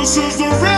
This is the